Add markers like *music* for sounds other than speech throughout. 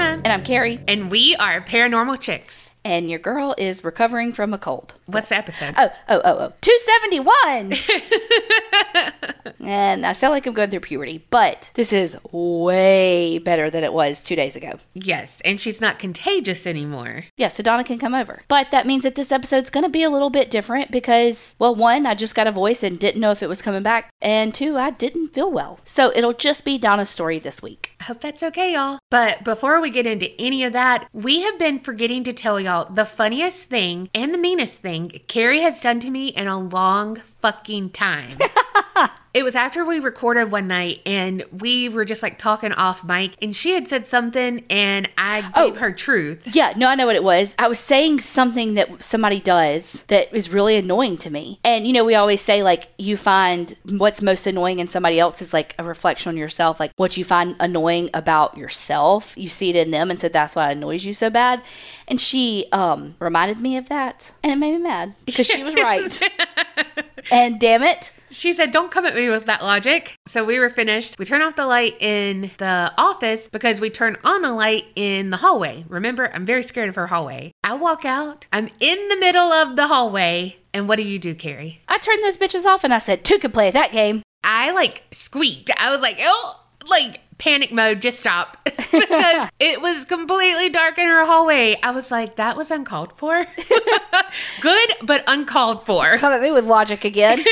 I'm Donna, And I'm Kerri, and we are Paranormal Chicks. and your girl is recovering from a cold. What's the episode? Oh, oh, oh, oh. 271! *laughs* and I sound like I'm going through puberty, but this is way better than it was two days ago. Yes, and she's not contagious anymore. Yeah, so Donna can come over. But that means that this episode's going to be a little bit different because, well, one, I just got a voice and didn't know if it was coming back. And two, I didn't feel well. So it'll just be Donna's story this week. I hope that's okay, y'all. But before we get into any of that, we have been forgetting to tell y'all the funniest thing and the meanest thing Kerri has done to me in a long fucking time. *laughs* it was after we recorded one night and we were just like talking off mic and she had said something and I gave Oh. her truth. Yeah, no, I know what it was. I was saying something that somebody does that is really annoying to me. And, you know, we always say, like, you find what's most annoying in somebody else is like a reflection on yourself. Like, what you find annoying about yourself, you see it in them. And so that's why it annoys you so bad. And she um, reminded me of that. And it made me mad because she was *laughs* right. *laughs* and damn it. She said, Don't come at me with that logic. So we were finished. We turn off the light in the office because we turn on the light in the hallway. Remember, I'm very scared of her hallway. I walk out, I'm in the middle of the hallway. And what do you do, Kerri? I turned those bitches off and I said, two could play that game. I like squeaked. I was like, Oh, like panic mode, just stop. *laughs* because it was completely dark in her hallway. I was like, That was uncalled for. *laughs* Good, but uncalled for. Come at me with logic again.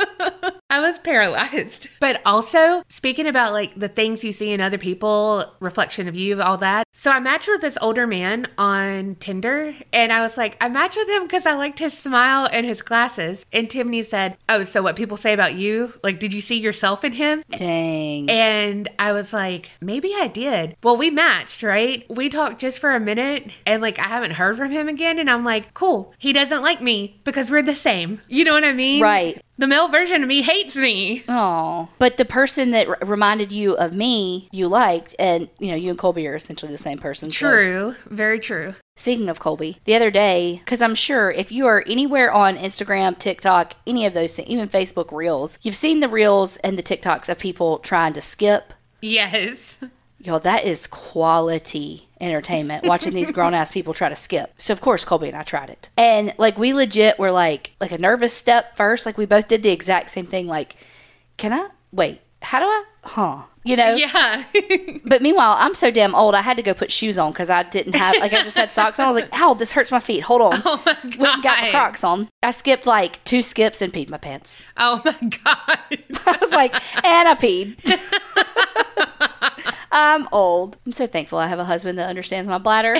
*laughs* I was paralyzed. *laughs* But also, speaking about like the things you see in other people, reflection of you, all that. So I matched with this older man on Tinder, and I was like, I matched with him because I liked his smile and his glasses. And Tiffany said, Oh, so what people say about you? Like, did you see yourself in him? Dang. And I was like, maybe I did. Well, we matched, right? We talked just for a minute and like I haven't heard from him again. And I'm like, cool. He doesn't like me because we're the same. *laughs* You know what I mean? Right. The male version of me hates me. Oh, but the person that r- reminded you of me, you liked, and you know, you and Colby are essentially the same person. so- True. Very true. Speaking of Colby, the other day, because I'm sure if you are anywhere on Instagram, TikTok, any of those things, even Facebook Reels, you've seen the Reels and the TikToks of people trying to skip. Yes. Yo, that is quality entertainment watching these *laughs* grown ass people try to skip. So of course Colby and I tried it. And like we legit were like like a nervous step first. Like we both did the exact same thing. Like, can I wait, how do I huh? You know? Yeah. *laughs* But meanwhile, I'm so damn old. I had to go put shoes on because I didn't have like I just had socks on. I was like, "Ow, this hurts my feet. Hold on." *laughs* oh my Went and got my God. Crocs on. I skipped like two skips and peed my pants. Oh my God. I was like, and I peed. I'm old. I'm so thankful I have a husband that understands my bladder.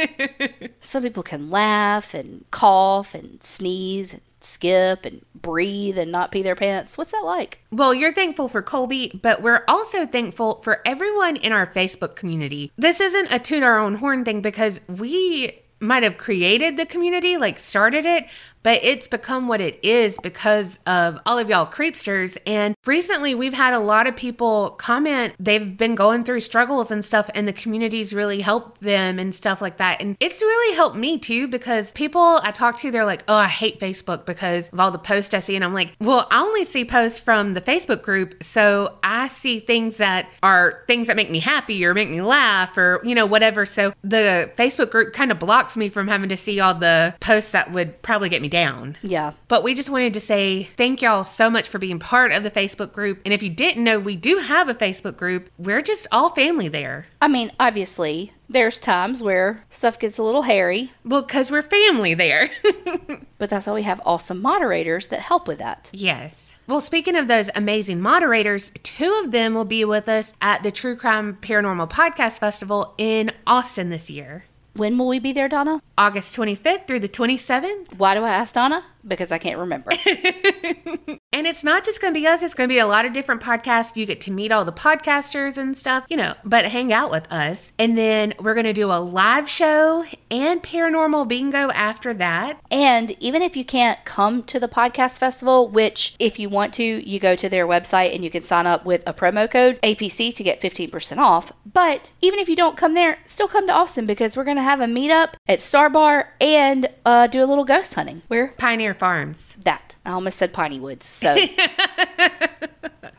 *laughs* Some people can laugh and cough and sneeze and skip and breathe and not pee their pants. What's that like? Well, you're thankful for Colby, but we're also thankful for everyone in our Facebook community. This isn't a toot our own horn thing because we might have created the community, like started it, but it's become what it is because of all of y'all creepsters. And recently we've had a lot of people comment they've been going through struggles and stuff, and the community's really helped them and stuff like that. And it's really helped me too because people I talk to, they're like, oh, I hate Facebook because of all the posts I see. And I'm like, well, I only see posts from the Facebook group. So I see things that are things that make me happy or make me laugh or, you know, whatever. So the Facebook group kind of blocks me from having to see all the posts that would probably get me down. Yeah. But we just wanted to say thank y'all so much for being part of the Facebook group. And if you didn't know, we do have a Facebook group. We're just all family there. I mean, obviously, there's times where stuff gets a little hairy, Well, because we're family there. *laughs* but that's why we have awesome moderators that help with that. yes. Well, speaking of those amazing moderators, two of them will be with us at the True Crime Paranormal Podcast Festival in Austin this year. When will we be there, Donna? August 25th through the 27th. Why do I ask Donna? Because I can't remember. *laughs* And it's not just going to be us, it's going to be a lot of different podcasts. You get to meet all the podcasters and stuff, you know, but hang out with us. And then we're going to do a live show and paranormal bingo after that. and even if you can't come to the podcast festival, which if you want to, you go to their website and you can sign up with a promo code APC to get 15% off. But even if you don't come there, still come to Austin because we're going to have a meetup at Star Bar and uh, do a little ghost hunting. We're Pioneer Farms. that. I almost said Piney Woods. So *laughs*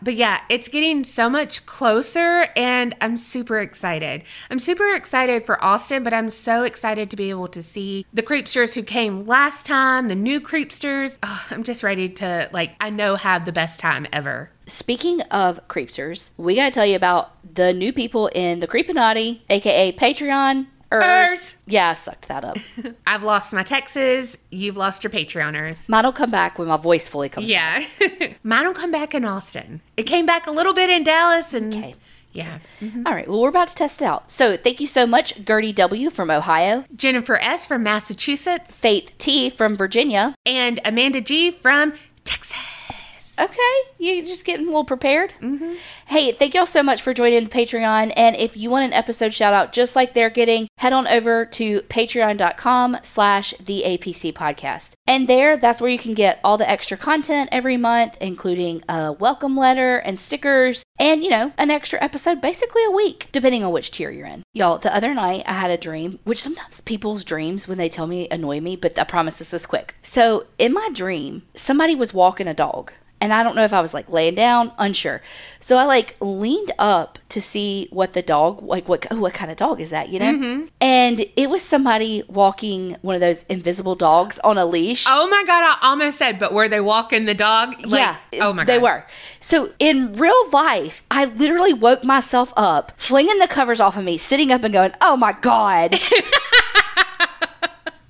But yeah, it's getting so much closer and I'm super excited. I'm super excited for Austin, but I'm so excited to be able to see the creepsters who came last time, the new creepsters. Oh, I'm just ready to, like, I know have the best time ever. Speaking of creepsters, we gotta tell you about the new people in the Creepinati, aka Patreon. Ers. Yeah, I sucked that up. *laughs* I've lost my Texas. You've lost your Patreoners. Mine will come back when my voice fully comes back. Yeah. *laughs* Mine will come back in Austin. It came back a little bit in Dallas and Okay. yeah. Mm-hmm. All right, well, we're about to test it out. So, thank you so much, Gertie W. from Ohio, Jennifer S. from Massachusetts Faith T. from Virginia. and Amanda G. from Texas. Okay, you're just getting a little prepared. Mm-hmm. Hey, thank y'all so much for joining Patreon. And if you want an episode shout out just like they're getting, head on over to patreon.com slash the APC podcast. And there, that's where you can get all the extra content every month, including a welcome letter and stickers and, you know, an extra episode basically a week, depending on which tier you're in. Y'all, the other night I had a dream, which sometimes people's dreams when they tell me annoy me, but I promise this is quick. So in my dream, somebody was walking a dog and I don't know if I was like laying down, unsure. So I like leaned up to see what the dog, like what, oh, what kind of dog is that, you know? Mm-hmm. And it was somebody walking one of those invisible dogs on a leash. Oh my god, I almost said, but were they walking the dog? Like, yeah. Oh my god. They were. So in real life, I literally woke myself up, flinging the covers off of me, sitting up and going, oh my God. *laughs*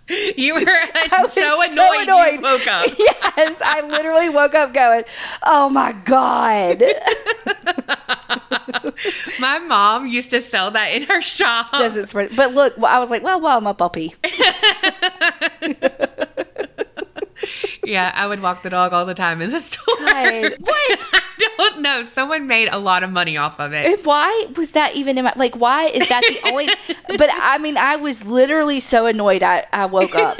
*laughs* You were *laughs* *laughs* was so annoyed, you woke up. yes. I literally woke up going, oh my God. My mom used to sell that in her shop. It's for- but look, I was like, well, well, I'm a puppy. Yeah, I would walk the dog all the time in the *laughs* store. God, *laughs* what? I don't know. Someone made a lot of money off of it. And why was that even in my like why is that the only *laughs* but i mean i was literally so annoyed i, I woke up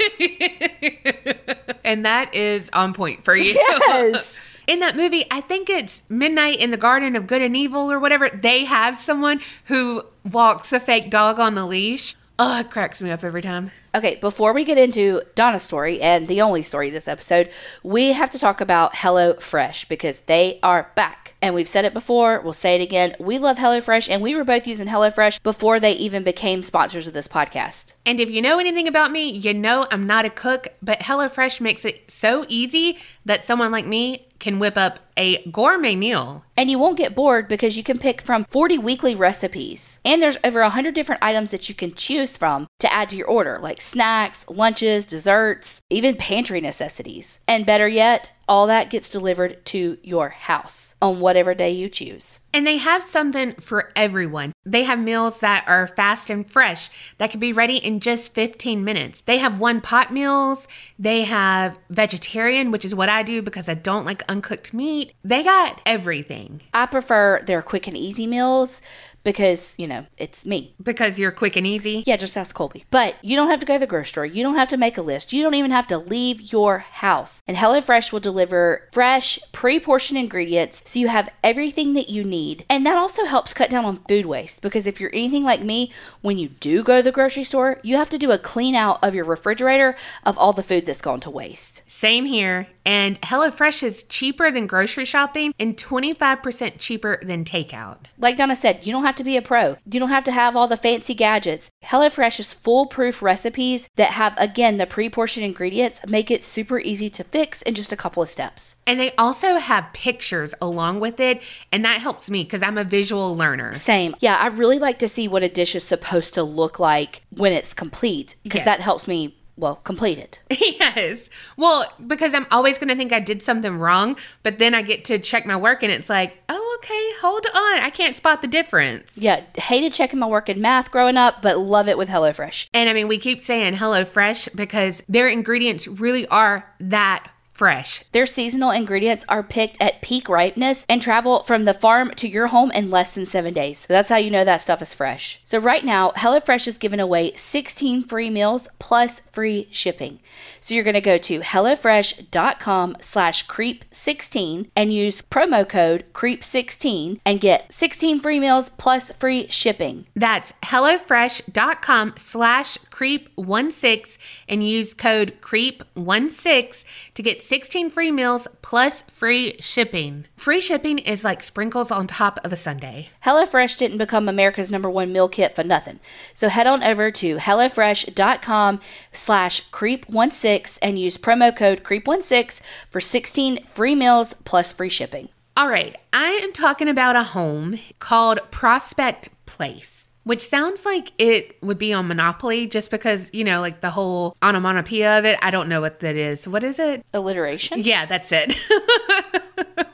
and that is on point for you. Yes. In that movie, I think it's Midnight in the Garden of Good and Evil or whatever. They have someone who walks a fake dog on the leash. Oh, it cracks me up every time. Okay before we get into donna's story and the only story this episode we have to talk about hello fresh because they are back. And we've said it before we'll say it again. We love HelloFresh, and we were both using HelloFresh before they even became sponsors of this podcast. And if you know anything about me, you know I'm not a cook, but HelloFresh makes it so easy that someone like me can whip up a gourmet meal. And you won't get bored because you can pick from 40 weekly recipes. And there's over 100 different items that you can choose from to add to your order, like snacks, lunches, desserts, even pantry necessities. And better yet, all that gets delivered to your house on whatever day you choose. And they have something for everyone. They have meals that are fast and fresh that can be ready in just 15 minutes. They have one pot meals. They have vegetarian, which is what I do because I don't like uncooked meat. They got everything I prefer their quick and easy meals because, you know, it's me. because you're quick and easy. Yeah, just ask Colby. But you don't have to go to the grocery store. You don't have to make a list. You don't even have to leave your house. And HelloFresh will deliver fresh, pre portioned ingredients so you have everything that you need. And that also helps cut down on food waste because if you're anything like me, when you do go to the grocery store, you have to do a clean out of your refrigerator of all the food that's gone to waste. Same here. And HelloFresh is cheaper than grocery shopping and 25% cheaper than takeout. Like Donna said, you don't have to be a pro. You don't have to have all the fancy gadgets. HelloFresh is foolproof recipes that have, again, the pre portioned ingredients, make it super easy to fix in just a couple of steps. And they also have pictures along with it. And that helps me because I'm a visual learner. Same. Yeah, I really like to see what a dish is supposed to look like when it's complete because Yes. that helps me, well, complete it. *laughs* yes. Well, because I'm always going to think I did something wrong, but then I get to check my work and it's like, oh, okay, hold on. I can't spot the difference. Yeah, hated checking my work in math growing up, but love it with HelloFresh. And I mean, we keep saying HelloFresh because their ingredients really are that fresh. Their seasonal ingredients are picked at peak ripeness and travel from the farm to your home in less than seven days. That's how you know that stuff is fresh. So right now, HelloFresh is giving away 16 free meals plus free shipping. So you're going to go to HelloFresh.com slash creep16 and use promo code creep16 and get 16 free meals plus free shipping. That's HelloFresh.com slash creep16 and use code creep16 to get 16 free meals plus free shipping. Free shipping is like sprinkles on top of a sundae. HelloFresh didn't become America's number one meal kit for nothing. So head on over to HelloFresh.com slash creep16 and use promo code creep16 for 16 free meals plus free shipping. All right, I am talking about a home called Prospect Place. Which sounds like it would be on Monopoly just because, you know, like the whole onomatopoeia of it. I don't know what that is. What is it? Alliteration? Yeah, that's it. *laughs*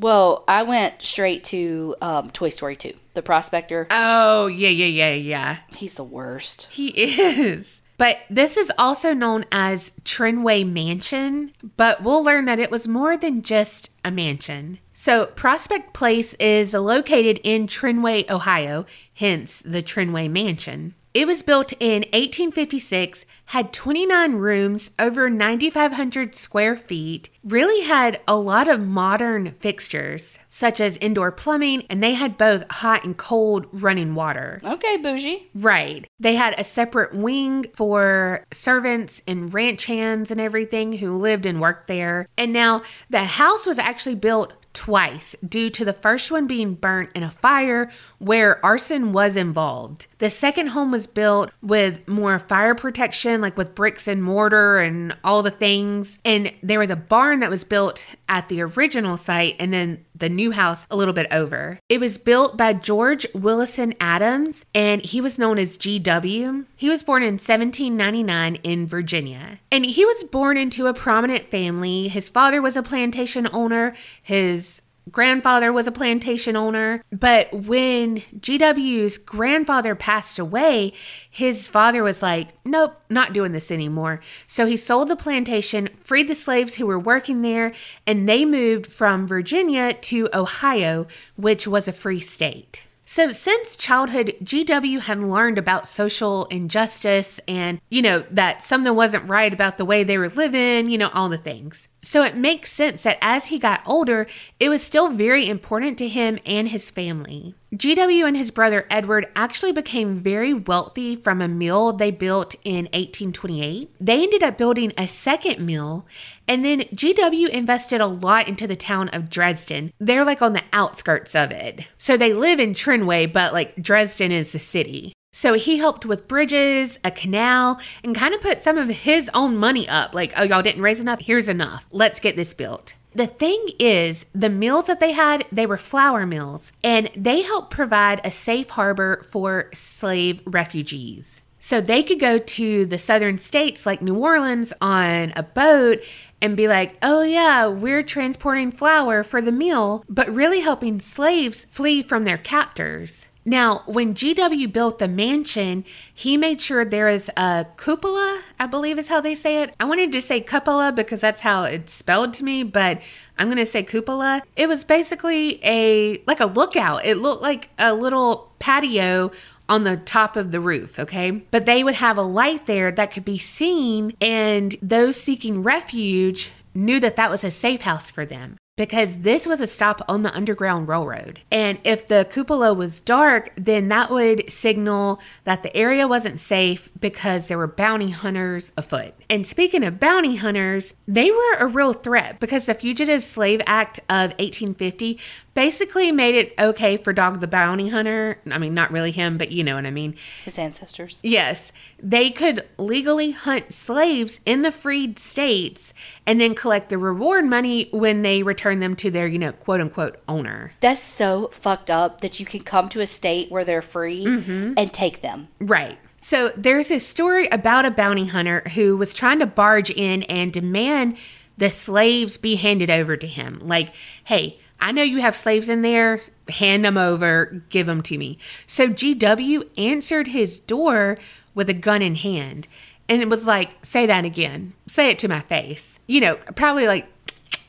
Well, I went straight to um, Toy Story 2, The Prospector. oh, yeah, yeah, yeah, yeah. He's the worst. He *laughs* is. But this is also known as Trinway Mansion, but we'll learn that it was more than just a mansion. So, Prospect Place is located in Trinway, Ohio, hence the Trinway Mansion. It was built in 1856, had 29 rooms, over 9,500 square feet, really had a lot of modern fixtures, such as indoor plumbing, and they had both hot and cold running water. Okay, bougie. Right. They had a separate wing for servants and ranch hands and everything who lived and worked there. And now the house was actually built twice due to the first one being burnt in a fire where arson was involved. The second home was built with more fire protection, like with bricks and mortar and all the things. And there was a barn that was built at the original site and then the new house a little bit over. It was built by George Willison Adams and he was known as GW. He was born in 1799 in Virginia. And he was born into a prominent family. His father was a plantation owner, his grandfather was a plantation owner. But when GW's grandfather passed away, his father was like, nope, not doing this anymore. So he sold the plantation, freed the slaves who were working there, and they moved from Virginia to Ohio, which was a free state. So, since childhood, GW had learned about social injustice and, you know, that something wasn't right about the way they were living, you know, all the things. So, it makes sense that as he got older, it was still very important to him and his family. GW and his brother Edward actually became very wealthy from a mill they built in 1828. They ended up building a second mill, and then GW invested a lot into the town of Dresden. They're like on the outskirts of it. So they live in Trinway, but like Dresden is the city. So he helped with bridges, a canal, and kind of put some of his own money up. Like, oh, y'all didn't raise enough? Here's enough. Let's get this built. The thing is, the mills that they had, they were flour mills, and they helped provide a safe harbor for slave refugees. So they could go to the southern states like New Orleans on a boat and be like, oh yeah, we're transporting flour for the meal, but really helping slaves flee from their captors. Now, when GW built the mansion, he made sure there is a cupola, I believe is how they say it. I wanted to say cupola because that's how it's spelled to me, but I'm going to say cupola. It was basically a like a lookout. It looked like a little patio on the top of the roof, okay? But they would have a light there that could be seen, and those seeking refuge knew that that was a safe house for them because this was a stop on the Underground Railroad. And if the cupola was dark, then that would signal that the area wasn't safe because there were bounty hunters afoot. And speaking of bounty hunters, they were a real threat because the Fugitive Slave Act of 1850 basically made it okay for Dog the Bounty Hunter. I mean, not really him, but you know what I mean. His ancestors. Yes, they could legally hunt slaves in the freed states and then collect the reward money when they return them to their, you know, quote unquote owner. That's so fucked up that you can come to a state where they're free mm-hmm. and take them. Right. So there's this story about a bounty hunter who was trying to barge in and demand the slaves be handed over to him. Like, hey, I know you have slaves in there. Hand them over, give them to me. So GW answered his door with a gun in hand. And it was like, say that again. Say it to my face. You know, probably like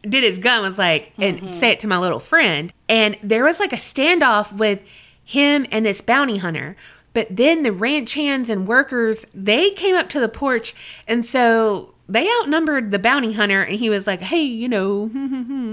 did his gun was like and mm-hmm. say it to my little friend and there was like a standoff with him and this bounty hunter but then the ranch hands and workers they came up to the porch and so they outnumbered the bounty hunter and he was like hey you know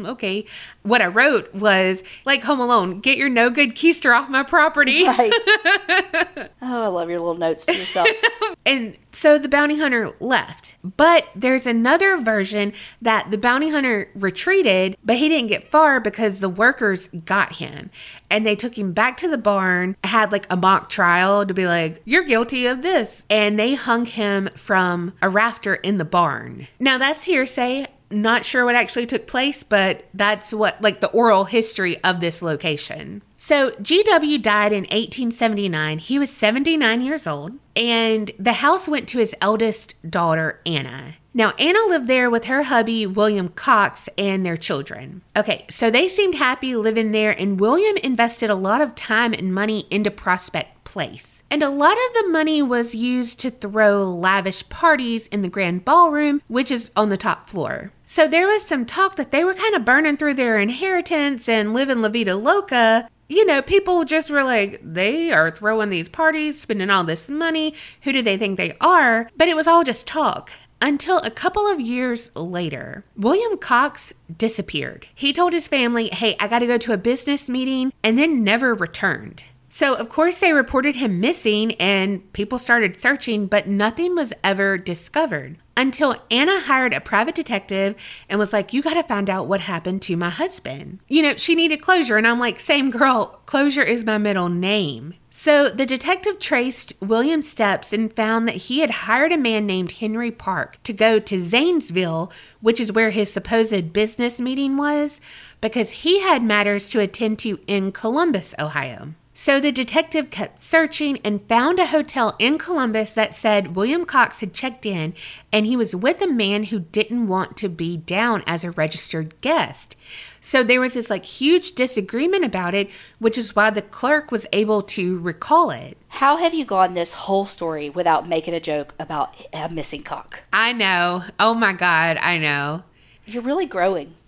*laughs* okay what I wrote was like Home Alone, get your no good keister off my property. *laughs* Right. *laughs* oh, I love your little notes to yourself. *laughs* And so the bounty hunter left. But there's another version that the bounty hunter retreated, but he didn't get far because the workers got him. And they took him back to the barn, had like a mock trial to be like, you're guilty of this. And they hung him from a rafter in the barn. Now that's hearsay. Not sure what actually took place, but that's what, like, the oral history of this location. So, GW died in 1879. He was 79 years old, and the house went to his eldest daughter, Anna. Now, Anna lived there with her hubby, William Cox, and their children. Okay, so they seemed happy living there, and William invested a lot of time and money into Prospect Place. And a lot of the money was used to throw lavish parties in the grand ballroom, which is on the top floor. So there was some talk that they were kind of burning through their inheritance and living La Vida Loca. You know, people just were like, they are throwing these parties, spending all this money. Who do they think they are? But it was all just talk. Until a couple of years later, William Cox disappeared. He told his family, Hey, I got to go to a business meeting, and then never returned. So, of course, they reported him missing and people started searching, but nothing was ever discovered until Anna hired a private detective and was like, You got to find out what happened to my husband. You know, she needed closure. And I'm like, Same girl, closure is my middle name. So the detective traced William's steps and found that he had hired a man named Henry Park to go to Zanesville, which is where his supposed business meeting was, because he had matters to attend to in Columbus, Ohio. So the detective kept searching and found a hotel in Columbus that said William Cox had checked in and he was with a man who didn't want to be down as a registered guest. So there was this like huge disagreement about it, which is why the clerk was able to recall it. How have you gone this whole story without making a joke about a missing cock? I know. Oh my God, I know. You're really growing. *laughs*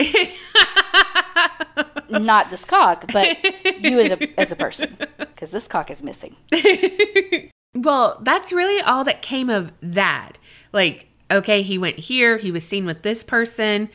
Not this cock, but you as a *laughs* as a person, because this cock is missing. *laughs* well, that's really all that came of that. Like, okay, he went here, he was seen with this person,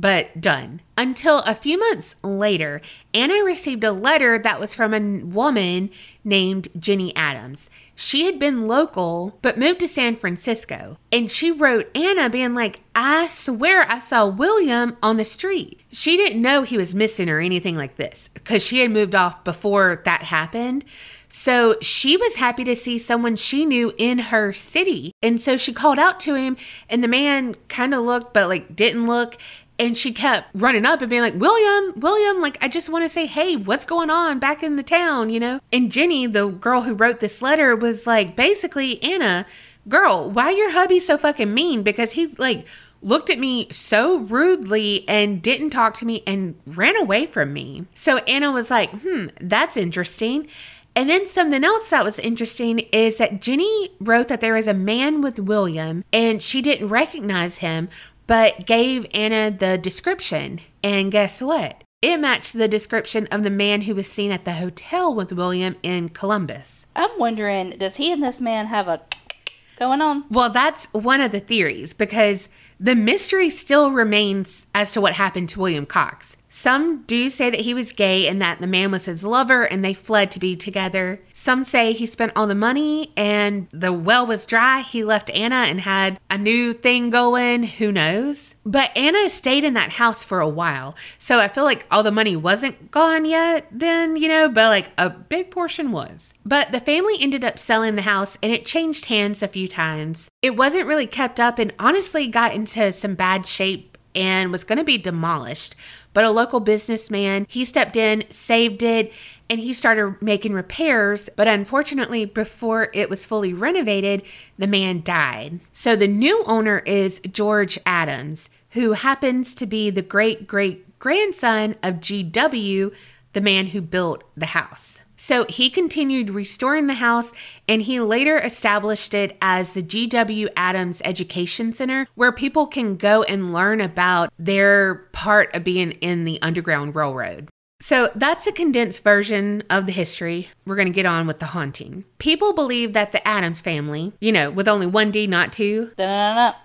but done. Until a few months later, Anna received a letter that was from a woman named Jenny Adams. She had been local but moved to San Francisco. And she wrote Anna being like, I swear I saw William on the street. She didn't know he was missing or anything like this because she had moved off before that happened. So she was happy to see someone she knew in her city. And so she called out to him, and the man kind of looked, but like didn't look. And she kept running up and being like, William, William, like, I just want to say, hey, what's going on back in the town, you know? And Jenny, the girl who wrote this letter, was like, basically, Anna, girl, why your hubby so fucking mean? Because he, like, looked at me so rudely and didn't talk to me and ran away from me. So Anna was like, hmm, that's interesting. And then something else that was interesting is that Jenny wrote that there was a man with William and she didn't recognize him, but gave Anna the description. And guess what? It matched the description of the man who was seen at the hotel with William in Columbus. I'm wondering, does he and this man have a *tsk* going on? Well, that's one of the theories because the mystery still remains as to what happened to William Cox. Some do say that he was gay and that the man was his lover and they fled to be together. Some say he spent all the money and the well was dry. He left Anna and had a new thing going. Who knows? But Anna stayed in that house for a while. So I feel like all the money wasn't gone yet then, you know, but like a big portion was. But the family ended up selling the house and it changed hands a few times. It wasn't really kept up and honestly got into some bad shape and was going to be demolished. But a local businessman, he stepped in, saved it, and he started making repairs. But unfortunately, before it was fully renovated, the man died. So the new owner is George Adams, who happens to be the great great grandson of GW, the man who built the house. So he continued restoring the house and he later established it as the G.W. Adams Education Center, where people can go and learn about their part of being in the Underground Railroad. So that's a condensed version of the history. We're going to get on with the haunting. People believe that the Adams family, you know, with only one D, not two, Da-da-da-da.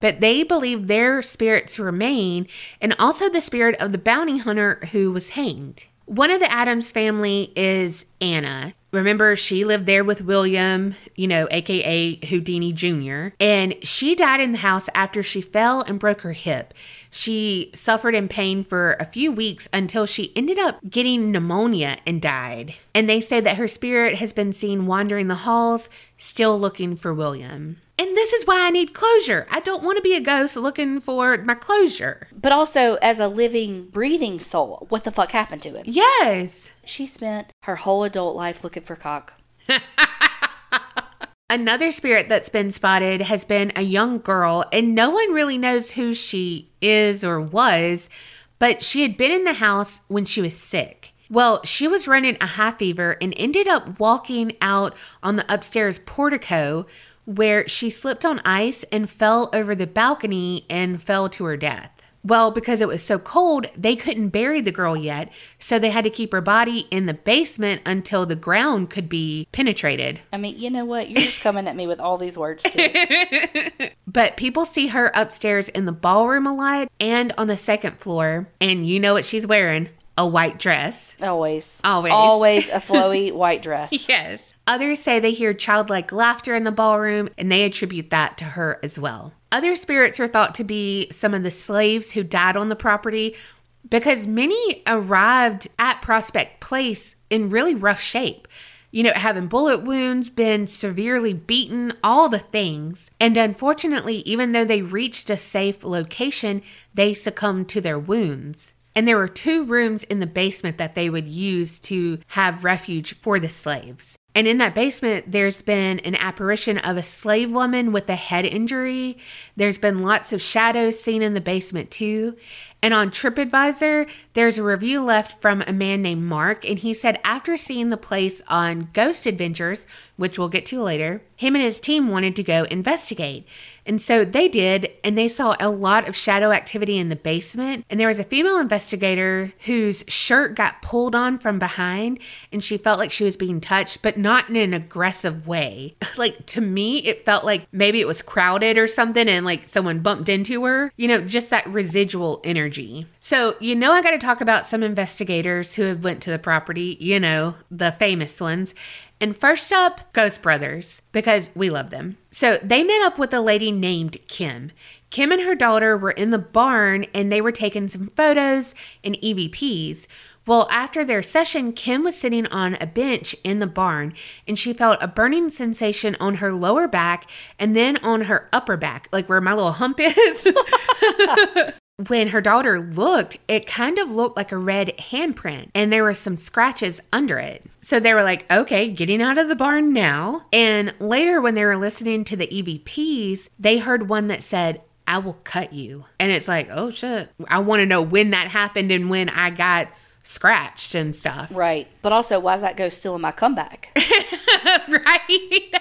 but they believe their spirits remain and also the spirit of the bounty hunter who was hanged. One of the Adams family is Anna. Remember, she lived there with William, you know, aka Houdini Jr., and she died in the house after she fell and broke her hip. She suffered in pain for a few weeks until she ended up getting pneumonia and died. And they say that her spirit has been seen wandering the halls, still looking for William. And this is why I need closure. I don't want to be a ghost looking for my closure. But also, as a living, breathing soul, what the fuck happened to him? Yes. She spent her whole adult life looking for cock. *laughs* Another spirit that's been spotted has been a young girl, and no one really knows who she is or was, but she had been in the house when she was sick. Well, she was running a high fever and ended up walking out on the upstairs portico where she slipped on ice and fell over the balcony and fell to her death. Well, because it was so cold, they couldn't bury the girl yet, so they had to keep her body in the basement until the ground could be penetrated. I mean, you know what? You're just coming at me with all these words, too. *laughs* But people see her upstairs in the ballroom a lot and on the second floor, and you know what she's wearing a white dress. Always. Always. Always a *laughs* flowy white dress. Yes. Others say they hear childlike laughter in the ballroom, and they attribute that to her as well. Other spirits are thought to be some of the slaves who died on the property because many arrived at Prospect Place in really rough shape. You know, having bullet wounds, been severely beaten, all the things. And unfortunately, even though they reached a safe location, they succumbed to their wounds. And there were two rooms in the basement that they would use to have refuge for the slaves. And in that basement, there's been an apparition of a slave woman with a head injury. There's been lots of shadows seen in the basement, too. And on TripAdvisor, there's a review left from a man named Mark, and he said after seeing the place on Ghost Adventures, which we'll get to later, him and his team wanted to go investigate. And so they did, and they saw a lot of shadow activity in the basement. And there was a female investigator whose shirt got pulled on from behind, and she felt like she was being touched, but not in an aggressive way. *laughs* Like to me, it felt like maybe it was crowded or something, and like someone bumped into her, you know, just that residual energy. So, you know, I got to talk about some investigators who have went to the property, you know, the famous ones. And first up, Ghost Brothers, because we love them. So they met up with a lady named Kim. Kim and her daughter were in the barn and they were taking some photos and EVPs. Well, after their session, Kim was sitting on a bench in the barn and she felt a burning sensation on her lower back and then on her upper back, like where my little hump is. *laughs* when her daughter looked, it kind of looked like a red handprint and there were some scratches under it. So they were like, okay, getting out of the barn now. And later, when they were listening to the EVPs, they heard one that said, I will cut you. And it's like, oh shit. I want to know when that happened and when I got scratched and stuff. Right. But also, why is that ghost still in my comeback? *laughs* right?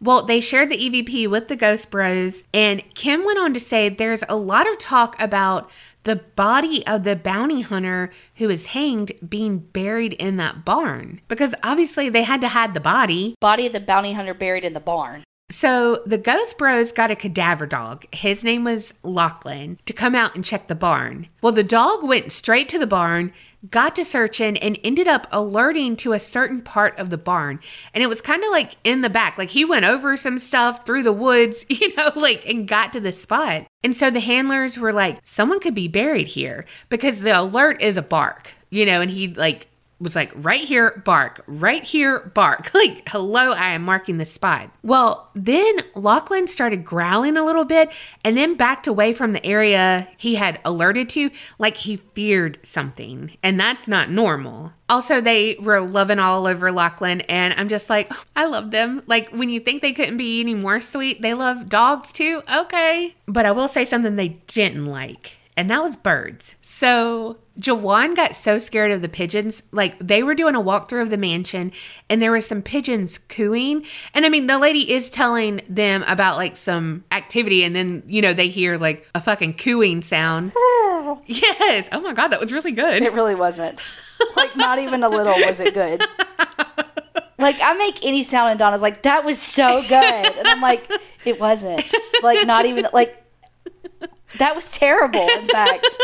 well, they shared the EVP with the Ghost Bros, and Kim went on to say there's a lot of talk about the body of the bounty hunter who is hanged being buried in that barn because obviously they had to hide the body. Body of the bounty hunter buried in the barn. So the Ghost Bros got a cadaver dog. His name was Lachlan to come out and check the barn. Well, the dog went straight to the barn, got to searching, and ended up alerting to a certain part of the barn. And it was kind of like in the back. Like he went over some stuff through the woods, *laughs* you know, like and got to the spot. And so the handlers were like, someone could be buried here because the alert is a bark, you know, and he like was like, right here, bark, right here, bark. *laughs* Like, hello, I am marking the spot. Well, then Lachlan started growling a little bit and then backed away from the area he had alerted to, like he feared something. And that's not normal. Also, they were loving all over Lachlan, and I'm just like, *gasps* I love them. Like, when you think they couldn't be any more sweet, they love dogs too. Okay. But I will say something they didn't like and that was birds. So Juwan got so scared of the pigeons. Like they were doing a walkthrough of the mansion and there were some pigeons cooing. And I mean, the lady is telling them about like some activity and then, you know, they hear like a fucking cooing sound. *laughs* yes. Oh my God, that was really good. It really wasn't. Like, not even a little was it good. *laughs* Like, I make any sound and Donna's like, that was so good. And I'm like, it wasn't. Like, not even, like, That was terrible, in fact. *laughs*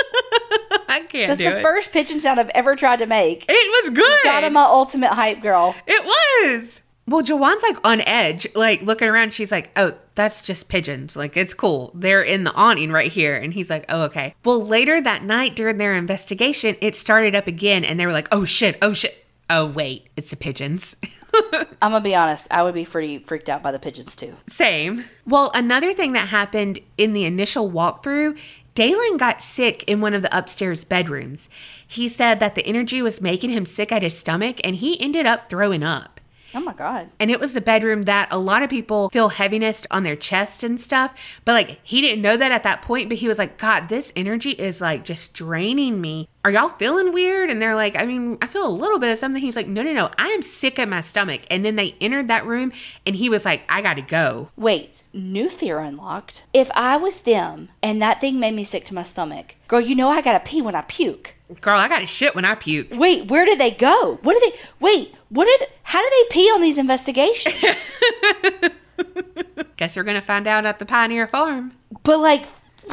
I can't do it. That's the it. first pigeon sound I've ever tried to make. it was good. Got him my ultimate hype girl. It was. Well, Juwan's like on edge, like looking around. She's like, "Oh, that's just pigeons. Like it's cool. They're in the awning right here." And he's like, "Oh, okay." Well, later that night during their investigation, it started up again, and they were like, "Oh shit! Oh shit! Oh wait, it's the pigeons." *laughs* I'm gonna be honest, I would be pretty freaked out by the pigeons too. Same. Well, another thing that happened in the initial walkthrough, Dalen got sick in one of the upstairs bedrooms. He said that the energy was making him sick at his stomach, and he ended up throwing up. Oh my god. And it was the bedroom that a lot of people feel heaviness on their chest and stuff. But like he didn't know that at that point, but he was like, God, this energy is like just draining me. Are y'all feeling weird? And they're like, I mean, I feel a little bit of something. He's like, No, no, no, I am sick at my stomach. And then they entered that room and he was like, I gotta go. Wait, new fear unlocked. If I was them and that thing made me sick to my stomach, girl, you know I gotta pee when I puke. Girl, I gotta shit when I puke. Wait, where do they go? What do they? Wait, what are? The, how do they pee on these investigations? *laughs* *laughs* Guess we're gonna find out at the Pioneer Farm. but like,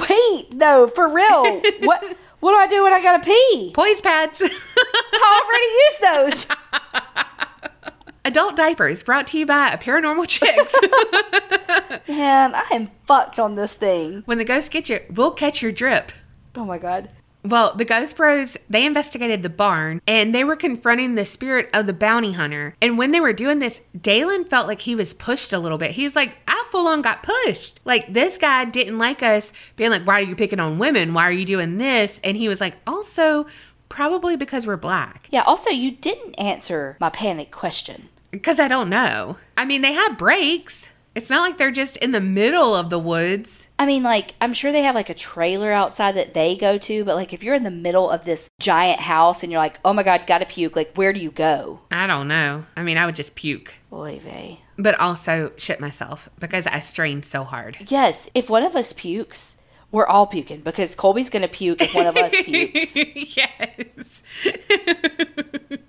wait, no, for real. *laughs* what? What do I do when I gotta pee? Poise pads. I already *laughs* used those. Adult diapers brought to you by a paranormal chicks. *laughs* Man, I am fucked on this thing. when the ghosts get you, we'll catch your drip. Oh my god. Well, the Ghost Bros, they investigated the barn and they were confronting the spirit of the bounty hunter. And when they were doing this, Dalen felt like he was pushed a little bit. He was like, I full on got pushed. Like, this guy didn't like us being like, Why are you picking on women? Why are you doing this? And he was like, Also, probably because we're black. Yeah. Also, you didn't answer my panic question. Because I don't know. I mean, they have breaks. It's not like they're just in the middle of the woods. I mean, like, I'm sure they have like a trailer outside that they go to, but like, if you're in the middle of this giant house and you're like, oh my God, gotta puke, like, where do you go? I don't know. I mean, I would just puke, Oy vey. but also shit myself because I strained so hard. Yes, if one of us pukes, we're all puking because Colby's gonna puke if one of us *laughs* pukes. yes. *laughs*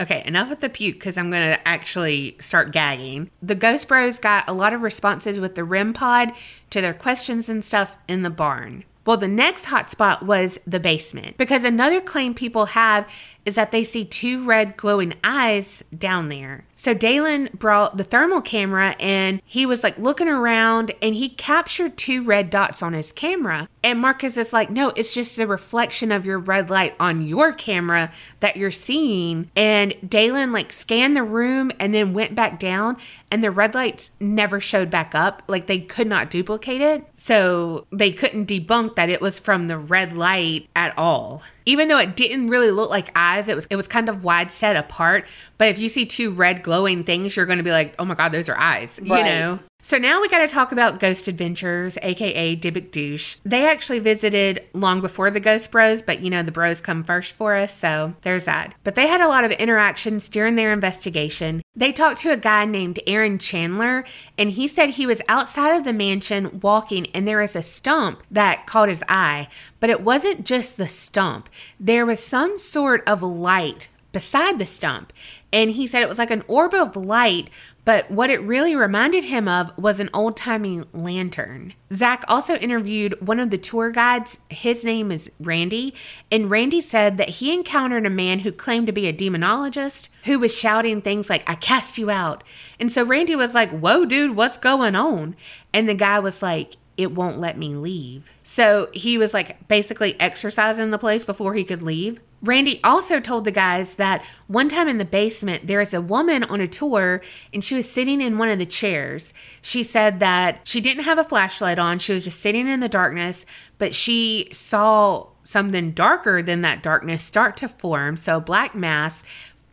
okay, enough with the puke because I'm going to actually start gagging. The Ghost Bros got a lot of responses with the REM pod to their questions and stuff in the barn. Well, the next hotspot was the basement because another claim people have is that they see two red glowing eyes down there. So Dalen brought the thermal camera and he was like looking around and he captured two red dots on his camera. And Marcus is like, no, it's just the reflection of your red light on your camera that you're seeing. And Dalen like scanned the room and then went back down and the red lights never showed back up. Like they could not duplicate it. So they couldn't debunk that it was from the red light at all even though it didn't really look like eyes, it was it was kind of wide set apart. But if you see two red glowing things, you're going to be like, "Oh my god, those are eyes," you know. So now we got to talk about Ghost Adventures, aka Dybbuk Douche. They actually visited long before the Ghost Bros, but you know the Bros come first for us, so there's that. But they had a lot of interactions during their investigation. They talked to a guy named Aaron Chandler, and he said he was outside of the mansion walking, and there was a stump that caught his eye. But it wasn't just the stump, there was some sort of light beside the stump. And he said it was like an orb of light, but what it really reminded him of was an old timey lantern. Zak also interviewed one of the tour guides. His name is Randy. And Randy said that he encountered a man who claimed to be a demonologist who was shouting things like, I cast you out. And so Randy was like, Whoa, dude, what's going on? And the guy was like, It won't let me leave. So he was like basically exercising the place before he could leave. Randy also told the guys that one time in the basement, there is a woman on a tour and she was sitting in one of the chairs. She said that she didn't have a flashlight on, she was just sitting in the darkness, but she saw something darker than that darkness start to form. So, black mass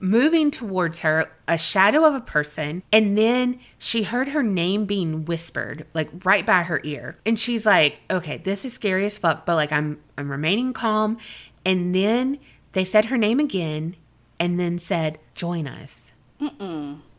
moving towards her, a shadow of a person, and then she heard her name being whispered, like right by her ear. And she's like, "Okay, this is scary as fuck, but like I'm I'm remaining calm." And then they said her name again and then said, "Join us."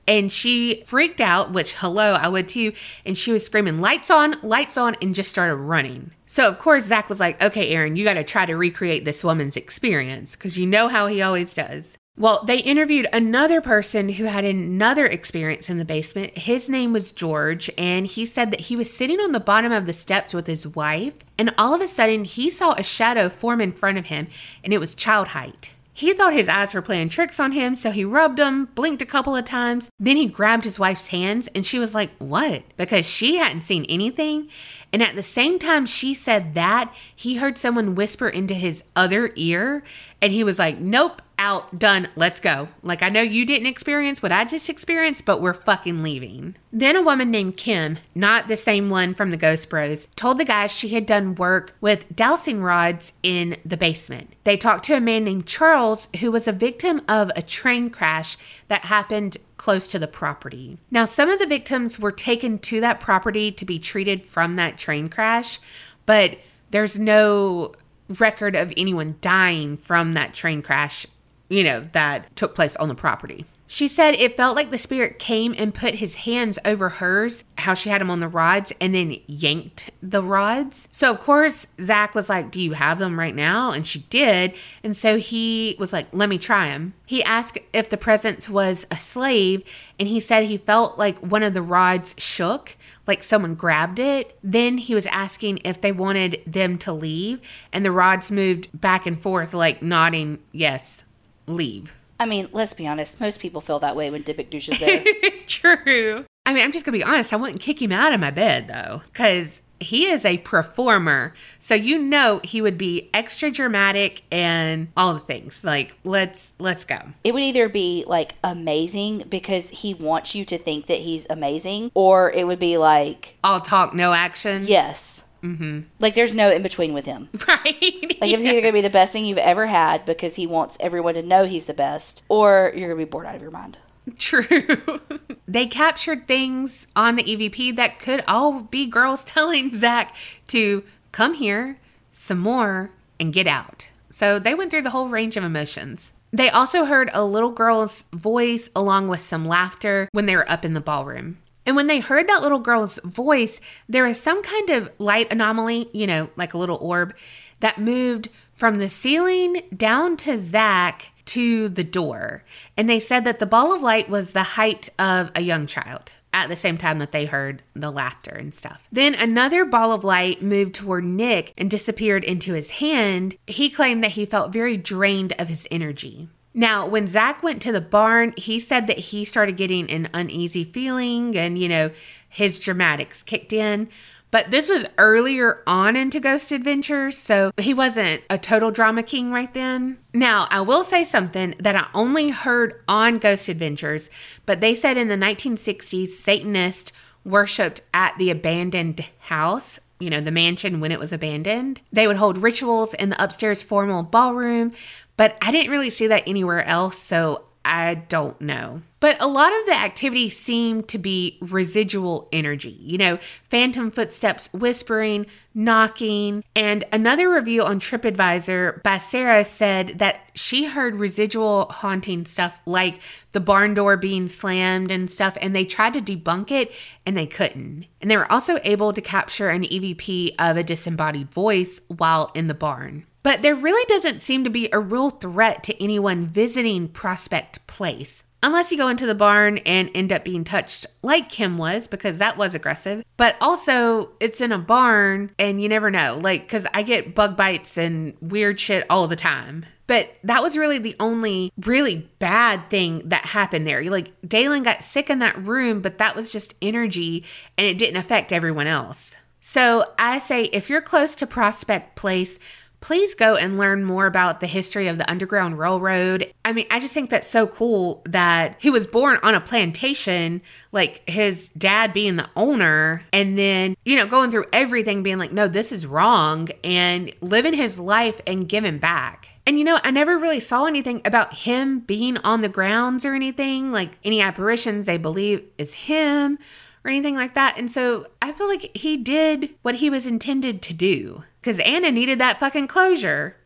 And she freaked out, which hello, I would too. And she was screaming, lights on, lights on, and just started running. So, of course, Zak was like, okay, Aaron, you got to try to recreate this woman's experience because you know how he always does. Well, they interviewed another person who had another experience in the basement. His name was George, and he said that he was sitting on the bottom of the steps with his wife, and all of a sudden he saw a shadow form in front of him, and it was child height. He thought his eyes were playing tricks on him, so he rubbed them, blinked a couple of times. Then he grabbed his wife's hands, and she was like, What? Because she hadn't seen anything. And at the same time she said that, he heard someone whisper into his other ear, and he was like, Nope, out, done, let's go. Like, I know you didn't experience what I just experienced, but we're fucking leaving. Then a woman named Kim, not the same one from the Ghost Bros, told the guys she had done work with dowsing rods in the basement. They talked to a man named Charles who was a victim of a train crash that happened close to the property. Now, some of the victims were taken to that property to be treated from that train crash, but there's no record of anyone dying from that train crash you know, that took place on the property. She said it felt like the spirit came and put his hands over hers, how she had him on the rods, and then yanked the rods. So, of course, Zak was like, Do you have them right now? And she did. And so he was like, Let me try them. He asked if the presence was a slave, and he said he felt like one of the rods shook, like someone grabbed it. Then he was asking if they wanted them to leave, and the rods moved back and forth, like nodding, Yes, leave. I mean, let's be honest. Most people feel that way when Dybbuk douche is there. *laughs* True. I mean, I'm just gonna be honest. I wouldn't kick him out of my bed though, because he is a performer. So you know he would be extra dramatic and all the things. Like, let's let's go. It would either be like amazing because he wants you to think that he's amazing, or it would be like all talk, no action. Yes. Mm-hmm. Like there's no in between with him. *laughs* Right. Like it's either gonna be the best thing you've ever had because he wants everyone to know he's the best, or you're gonna be bored out of your mind. True. *laughs* they captured things on the EVP that could all be girls *laughs* telling Zak to come here, some more, and get out. So they went through the whole range of emotions. They also heard a little girl's voice along with some laughter when they were up in the ballroom. And when they heard that little girl's voice, there was some kind of light anomaly, you know, like a little orb, that moved from the ceiling down to Zak to the door. And they said that the ball of light was the height of a young child at the same time that they heard the laughter and stuff. Then another ball of light moved toward Nick and disappeared into his hand. He claimed that he felt very drained of his energy. Now, when Zak went to the barn, he said that he started getting an uneasy feeling and, you know, his dramatics kicked in. But this was earlier on into Ghost Adventures, so he wasn't a total drama king right then. Now, I will say something that I only heard on Ghost Adventures, but they said in the 1960s, Satanists worshipped at the abandoned house you know, the mansion when it was abandoned. They would hold rituals in the upstairs formal ballroom, but I didn't really see that anywhere else, so I don't know. But a lot of the activity seemed to be residual energy, you know, phantom footsteps whispering, knocking. And another review on TripAdvisor by Sarah said that she heard residual haunting stuff like the barn door being slammed and stuff, and they tried to debunk it and they couldn't. And they were also able to capture an EVP of a disembodied voice while in the barn. But there really doesn't seem to be a real threat to anyone visiting Prospect Place. Unless you go into the barn and end up being touched like Kim was, because that was aggressive. But also, it's in a barn and you never know. Like, because I get bug bites and weird shit all the time. But that was really the only really bad thing that happened there. Like, Dalen got sick in that room, but that was just energy and it didn't affect everyone else. So I say, if you're close to Prospect Place, please go and learn more about the history of the Underground Railroad. I mean, I just think that's so cool that he was born on a plantation, like his dad being the owner, and then, you know, going through everything, being like, no, this is wrong, and living his life and giving back. And you know, I never really saw anything about him being on the grounds or anything, like any apparitions they believe is him or anything like that. And so I feel like he did what he was intended to do because Anna needed that fucking closure.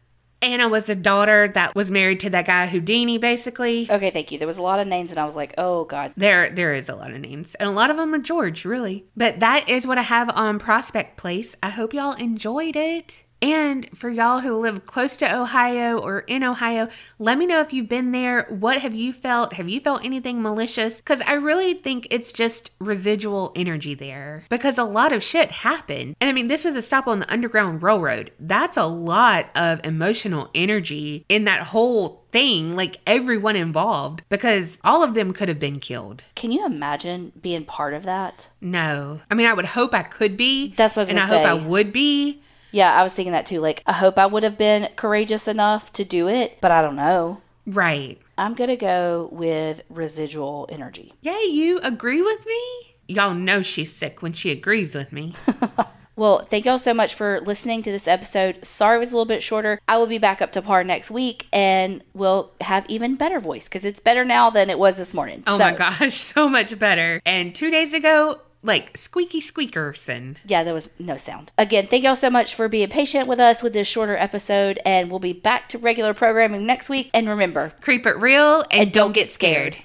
Anna was the daughter that was married to that guy Houdini, basically. Okay, thank you. There was a lot of names, and I was like, oh god. There, there is a lot of names, and a lot of them are George, really. But that is what I have on Prospect Place. I hope y'all enjoyed it. And for y'all who live close to Ohio or in Ohio, let me know if you've been there. What have you felt? Have you felt anything malicious? Because I really think it's just residual energy there because a lot of shit happened. And I mean, this was a stop on the Underground Railroad. That's a lot of emotional energy in that whole thing, like everyone involved, because all of them could have been killed. Can you imagine being part of that? No. I mean, I would hope I could be. That's what I was And I gonna hope. I would be. Yeah, I was thinking that too. Like, I hope I would have been courageous enough to do it, but I don't know. Right. I'm going to go with residual energy. Yeah, you agree with me? Y'all know she's sick when she agrees with me. *laughs* Well, thank y'all so much for listening to this episode. Sorry it was a little bit shorter. I will be back up to par next week and we'll have even better voice because it's better now than it was this morning. Oh So, my gosh, *laughs* so much better. And two days ago, like squeaky squeakerson. Yeah, there was no sound. Again, thank y'all so much for being patient with us with this shorter episode, and we'll be back to regular programming next week. And remember, Creep it real and, don't get scared.